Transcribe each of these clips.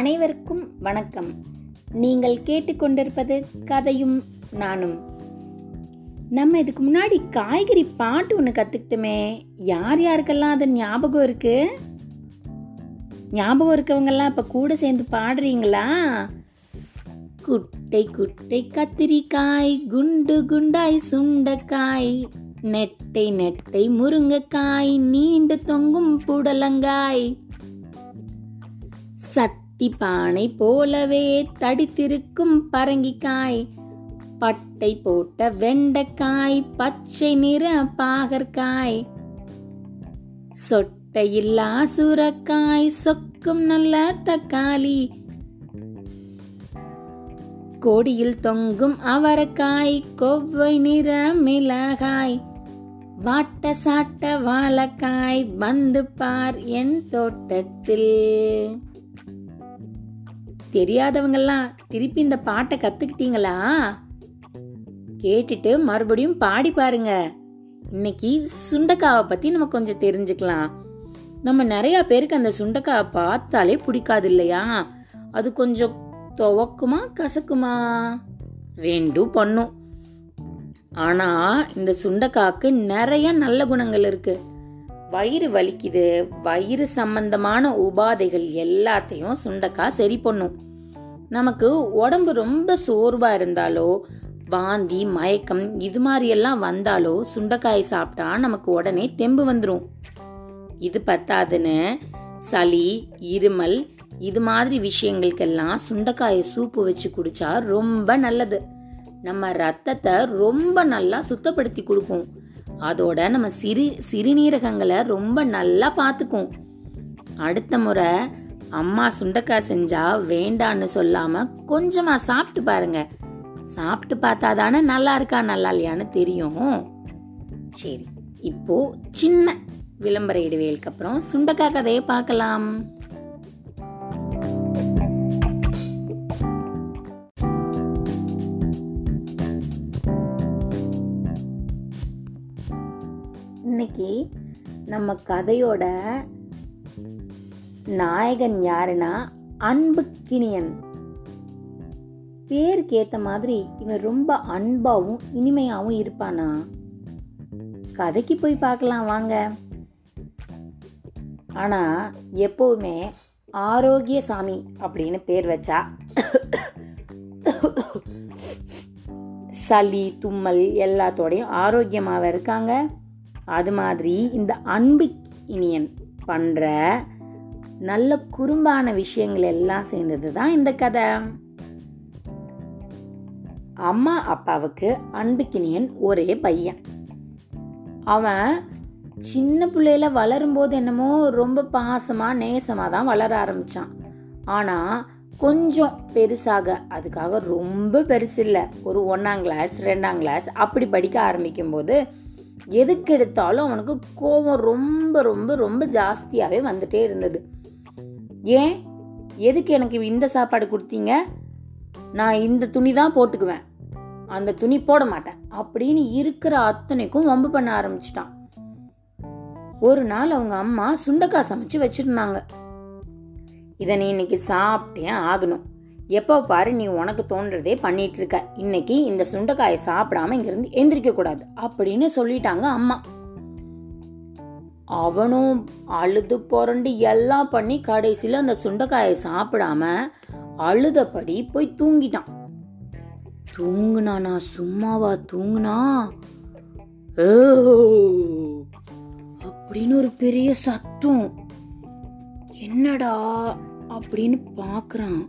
அனைவருக்கும் வணக்கம். நீங்கள் கேட்டுக்கொண்டிருப்பது கதையும் நானும். நம்ம இதுக்கு முன்னாடி காய்கறி பாட்டு ஒன்று கற்றுக்கிட்டோமே யார் யாருக்கெல்லாம் அது ஞாபகம் இருக்கு? ஞாபகம் இருக்கவங்கெல்லாம் இப்போ கூட சேர்ந்து பாடுறீங்களா? குட்டை குட்டை கத்திரிக்காய் குண்டு குண்டாய் சுண்டக்காய் நெட்டை நெட்டை முருங்கைக்காய் நீண்டு தொங்கும் புடலங்காய். சட் பானை போலவே தடித்திருக்கும் பரங்கிக்காய். பட்டை போட்ட வெண்டைக்காய் பச்சை நிற பாகற்காய். சொட்டையில்லா சுரக்காய் சொக்கும் நல்ல தக்காளி. கோடியில் தொங்கும் அவரக்காய் கொவ்வை நிற மிளகாய். வாட்ட சாட்ட வாழக்காய் வந்து பார் என் தோட்டத்தில். தெரியாதவங்கெல்லாம் திருப்பி இந்த பாட்டை கத்துக்கிட்டீங்களா? கேட்டுட்டு மறுபடியும் பாடி பாருங்க. இன்னைக்கு சுண்டக்காவை பத்தி நம்ம கொஞ்சம் தெரிஞ்சுக்கலாம். நம்ம நிறைய பேருக்கு அந்த சுண்டக்காவை பார்த்தாலே பிடிக்காது இல்லையா? அது கொஞ்சம் துவக்குமா கசக்குமா? ரெண்டும் பண்ணும். ஆனா இந்த சுண்டக்காக்கு நிறைய நல்ல குணங்கள் இருக்கு. வயிறு வலிக்குது வயிறு சம்பந்தமான உபாதைகள் எல்லாத்தையும் சுண்டக்காய் சரி பண்ணும். நமக்கு உடம்பு ரொம்ப சோர்வா இருந்தாலோ வாந்தி மயக்கம் இது மாதிரியெல்லாம் வந்தாலோ சுண்டைக்காய் சாப்பிட்டா நமக்கு உடனே தெம்பு வந்துடும் இது பத்தாதுன்னு சளி இருமல் இது மாதிரி விஷயங்களுக்கெல்லாம் சுண்டைக்காயை சூப்பு வச்சு குடிச்சா ரொம்ப நல்லது. நம்ம ரத்தத்தை ரொம்ப நல்லா சுத்தப்படுத்தி கொடுக்கும். அதோட நம்ம சிறு சிறுநீரகங்களை ரொம்ப நல்லா பார்த்துக்கும் அடுத்த முறை அம்மா சுண்டக்காய் செஞ்சா வேண்டான்னு சொல்லாம கொஞ்சமா சாப்பிட்டு பாருங்க. சாப்பிட்டு பார்த்தா தானே நல்லா இருக்கா நல்லா இல்லையான்னு தெரியும். சரி இப்போ சின்ன விளம்பர இடைவேளுக்கு அப்புறம் சுண்டக்காய் கதையை பார்க்கலாம். இன்னைக்கு நம்ம கதையோட நாயகன் யாருன்னா அன்புக்கினியன் பேருக்கு ஏத்த மாதிரி இவன் ரொம்ப அன்பாவும் இனிமையாவும் இருப்பானா? கதைக்கு போய் பார்க்கலாம் வாங்க. ஆனா எப்பவுமே ஆரோக்கியசாமி அப்படின்னு பேர் வச்சா சளி தும்மல் எல்லாத்தோடையும் ஆரோக்கியமாக இருக்காங்க. அது மாதிரி இந்த அன்பு இனியன் பண்ணுற நல்ல குறும்பான விஷயங்கள் எல்லாம் சேர்ந்தது தான் இந்த கதை. அம்மா அப்பாவுக்கு அன்புக்கினியன் ஒரே பையன். அவன் சின்ன பிள்ளையில வளரும்போது என்னமோ ரொம்ப பாசமாக நேசமாக தான் வளர ஆரம்பித்தான் ஆனால் கொஞ்சம் பெருசாக அதுக்காக ரொம்ப பெருசு இல்லை ஒரு ஒன்றாம் கிளாஸ் ரெண்டாம் கிளாஸ் அப்படி படிக்க ஆரம்பிக்கும்போது எதுக்கு எடுத்தாலும் அவனுக்கு கோபம் ரொம்ப ரொம்ப ரொம்ப ஜாஸ்தியாகவே வந்துட்டே இருந்தது. ஏன்? எதுக்கு எனக்கு இந்த சாப்பாடு கொடுத்தீங்க? நான் இந்த துணி தான் போட்டுக்குவேன். அந்த துணி போட மாட்டேன். அப்படின்னு இருக்கிற அத்தனைக்கும் வம்பு பண்ண ஆரம்பிச்சிட்டான். ஒரு நாள் அவங்க அம்மா சுண்டக்காய் சமைச்சு வச்சிருந்தாங்க. இதை நீ இன்னைக்கு சாப்பிட்டே ஆகணும். எப்போ பாரு நீ உனக்கு தோன்றதே பண்ணிட்டு இருக்க இன்னைக்கு இந்த சுண்டைக்காயை சாப்பிடாம இங்கிருந்து எந்திரிக்க கூடாது. அப்படின்னு சொல்லிட்டாங்க அம்மா. அவனும் அழுது புரண்டு எல்லாம் பண்ணி கடைசியில் அந்த சுண்டைக்காயை சாப்பிடாம அழுதபடி போய் தூங்கிட்டான். தூங்குனானா சும்மாவா தூங்குனா? அப்படின்னு ஒரு பெரிய சத்தம். என்னடா அப்படின்னு பார்க்குறான்.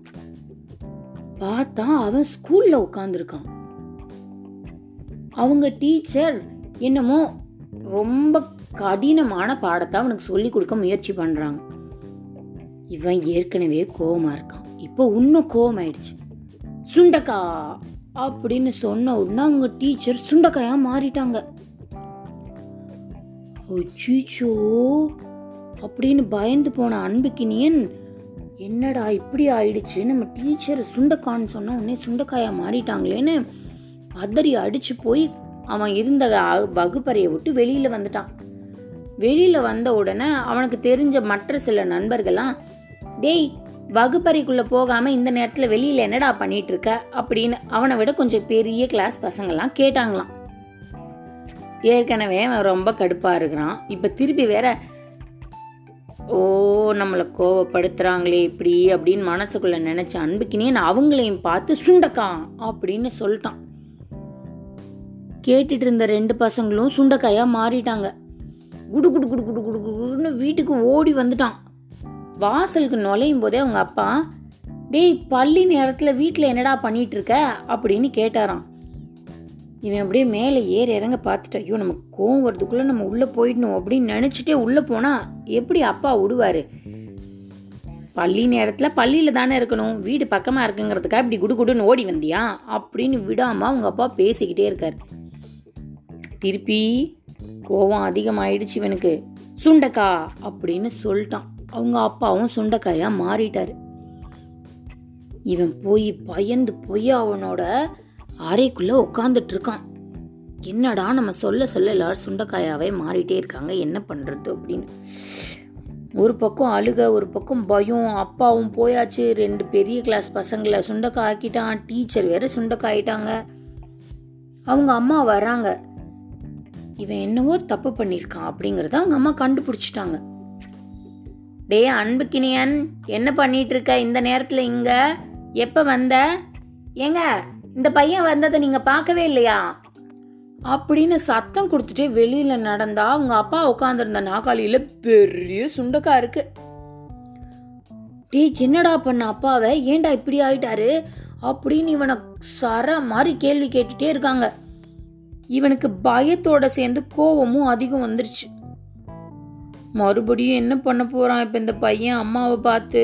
பார்த்தா அவன் ஸ்கூல்ல உட்காந்துருக்கான் அவங்க டீச்சர் என்னமோ ரொம்ப கடினமான பாடத்தை அவனுக்கு சொல்லி கொடுக்க முயற்சி பண்றாங்க. இவன் ஏற்கனவே கோவமா இருக்கான். இப்போ இன்னும் கோவம் ஆயிடுச்சு சுண்டக்கா அப்படின்னு சொன்ன உடனே அவங்க டீச்சர் சுண்டக்காயா மாறிட்டாங்க. அச்சீச்சோ அப்படின்னு பயந்து போன அன்புக்கினியன் என்னடா இப்படி ஆயிடுச்சு? நம்ம டீச்சர் சுண்டக்கான்னு சொன்ன உடனே சுண்டக்காயா மாறிட்டாங்களேன்னு பதறி அடிச்சு போய் அவன் இருந்த வகுப்பறையை விட்டு வெளியில வந்துட்டான். வெளியில வந்த உடனே அவனுக்கு தெரிஞ்ச மற்ற சில நண்பர்கள்லாம் டேய் வகுப்பறைக்குள்ள போகாம இந்த நேரத்துல வெளியில என்னடா பண்ணிட்டு இருக்க அப்படின்னு அவனை விட கொஞ்சம் பெரிய கிளாஸ் பசங்கள்லாம் கேட்டாங்களாம். ஏற்கனவே அவன் ரொம்ப கடுப்பா இருக்கிறான். இப்ப திருப்பி வேற ஓ நம்மளை கோவப்படுத்துறாங்களே இப்படி அப்படின்னு மனசுக்குள்ள நினச்ச அன்புக்கினேன் அவங்களையும் பார்த்து சுண்டக்கா அப்படின்னு சொல்லிட்டான். கேட்டுட்டு இருந்த ரெண்டு பசங்களும் சுண்டக்காயாக மாறிட்டாங்க. குடு குடு குடு குடு குடு குடுன்னு வீட்டுக்கு ஓடி வந்துட்டான். வாசலுக்கு நுழையும் போதே அவங்க அப்பா டேய் பள்ளி நேரத்தில் வீட்டில் என்னடா பண்ணிட்டு இருக்க? அப்படின்னு கேட்டாராம். இவன் அப்படியே மேலே ஏறி இறங்க பார்த்துட்டு ஐயோ நமக்கு கோவம் வரதுக்குள்ளே நம்ம உள்ளே போயிடணும் அப்படின்னு நினச்சிட்டே உள்ளே போனால் எப்படி அப்பா விடுவார் பள்ளி நேரத்தில் பள்ளியில் தானே இருக்கணும். வீடு பக்கமாக இருக்குங்கிறதுக்காக இப்படி குடு குடுன்னு ஓடி வந்தியா? அப்படின்னு விடாமல் அவங்க அப்பா பேசிக்கிட்டே இருக்கார். திருப்பி கோவம் அதிகமாயிடுச்சு இவனுக்கு. சுண்டக்கா அப்படின்னு சொல்லிட்டான். அவங்க அப்பாவும் சுண்டக்காயாக மாறிட்டார். இவன் போய் பயந்து போய் அவனோட அறைக்குள்ளே உட்காந்துட்டு இருக்கான். என்னடா நம்ம சொல்ல சொல்ல எல்லாரும் சுண்டக்காயாவே மாறிட்டே இருக்காங்க. என்ன பண்ணுறது அப்படின்னு. ஒரு பக்கம் அழுக ஒரு பக்கம் பயம். அப்பாவும் போயாச்சு. ரெண்டு பெரிய கிளாஸ் பசங்களை சுண்டக்காய் ஆக்கிட்டான். டீச்சர் வேற சுண்டக்காய் ஆகிட்டாங்க அவங்க அம்மா வர்றாங்க இவன் என்னவோ தப்பு பண்ணியிருக்கான் அப்படிங்கறத அவங்க அம்மா கண்டுபிடிச்சிட்டாங்க. டே அன்புக்கினியன் என்ன பண்ணிட்டு இருக்க இந்த நேரத்துல இங்க. எப்ப வந்த? ஏங்க இந்த பையன் வந்ததை நீங்க பார்க்கவே இல்லையா? அப்படின்னு சத்தம் கொடுத்துட்டே வெளியில நடந்தா அவங்க அப்பா உட்காந்துருந்த நாக்காளியில பெரிய சுண்டக்கா இருக்கு. டேய் என்னடா பண்ண அப்பாவை? ஏன்டா இப்படி ஆயிட்டாரு? அப்படின்னு இவனை சர மாதிரி கேள்வி கேட்டுட்டே இருக்காங்க. இவனுக்கு பயத்தோட சேர்ந்து கோவமும் அதிகம் வந்துருச்சு. மறுபடியும் என்ன பண்ண போறான் இப்ப இந்த பையன் அம்மாவை பார்த்து?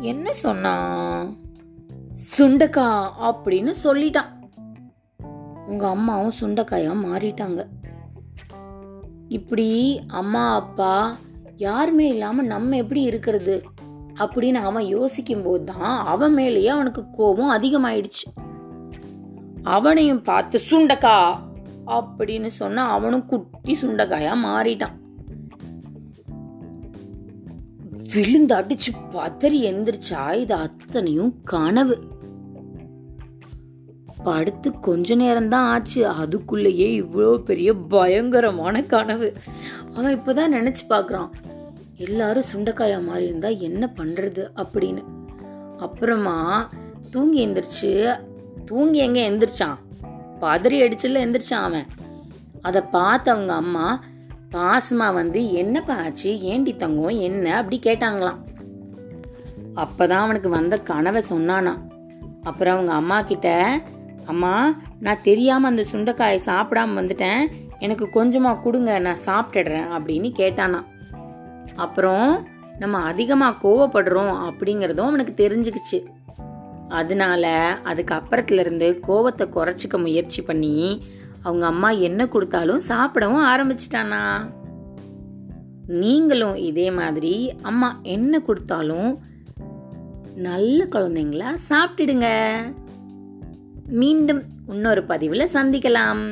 என்ன சொன்னான்? சுண்டக்கா அப்படின்னு சொல்லிட்டான். உங்க அம்மாவும் சுண்டக்காயா மாறிட்டாங்க. இப்படி அம்மா அப்பா யாருமே இல்லாம நம்ம எப்படி இருக்கிறது? அப்படின்னு அவன் யோசிக்கும் போது தான் அவன் மேலேயே அவனுக்கு கோபம் அதிகமாயிடுச்சு. அவனையும் பார்த்து சுண்டக்கா! அப்படின்னு சொன்னா அவனும் குட்டி சுண்டக்காயா மாறிட்டான். விழுந்து அடிச்சு பதறி எந்திரிச்சா இது அத்தனையும் கனவு. படுத்து கொஞ்ச நேரம்தான் ஆச்சு. அதுக்குள்ளேயே இவ்வளோ பெரிய பயங்கரமான கனவு. அவன் இப்போதான் நினைச்சு பார்க்குறான் எல்லாரும் சுண்டக்காயா மாறி இருந்தா என்ன பண்றது அப்படின்னு. அப்புறமா தூங்கி எந்திரிச்சு தூங்கி எங்க எந்திரிச்சான்? பதறி அடிச்சுல எந்திரிச்சான் அவன். அதை பார்த்து அவங்க அம்மா பாசமா வந்து என்னப்பா ஆச்சு? ஏண்டி தங்கம்? என்ன? அப்படி கேட்டாங்களாம். அப்பதான் அவனுக்கு வந்த கனவை சொன்னானா அப்புறம் அவங்க அம்மா கிட்ட அம்மா நான் தெரியாம அந்த சுண்டைக்காயை சாப்பிடாம வந்துட்டேன். எனக்கு கொஞ்சமா கொடுங்க நான் சாப்பிட்டுடுறேன் அப்படின்னு கேட்டானா. அப்புறம் நம்ம அதிகமாக கோவப்படுறோம் அப்படிங்கிறதும் அவனுக்கு தெரிஞ்சுக்கிச்சு. அதனால அதுக்கு அப்புறத்துலேருந்து கோவத்தை குறைச்சிக்க முயற்சி பண்ணி அவங்க அம்மா என்ன கொடுத்தாலும் சாப்பிடவும் ஆரம்பிச்சிட்டானா. நீங்களும் இதே மாதிரி அம்மா என்ன கொடுத்தாலும் நல்ல குழந்தைங்களா சாப்பிட்டுடுங்க. மீண்டும் இன்னொரு பதிவில் சந்திக்கலாம்.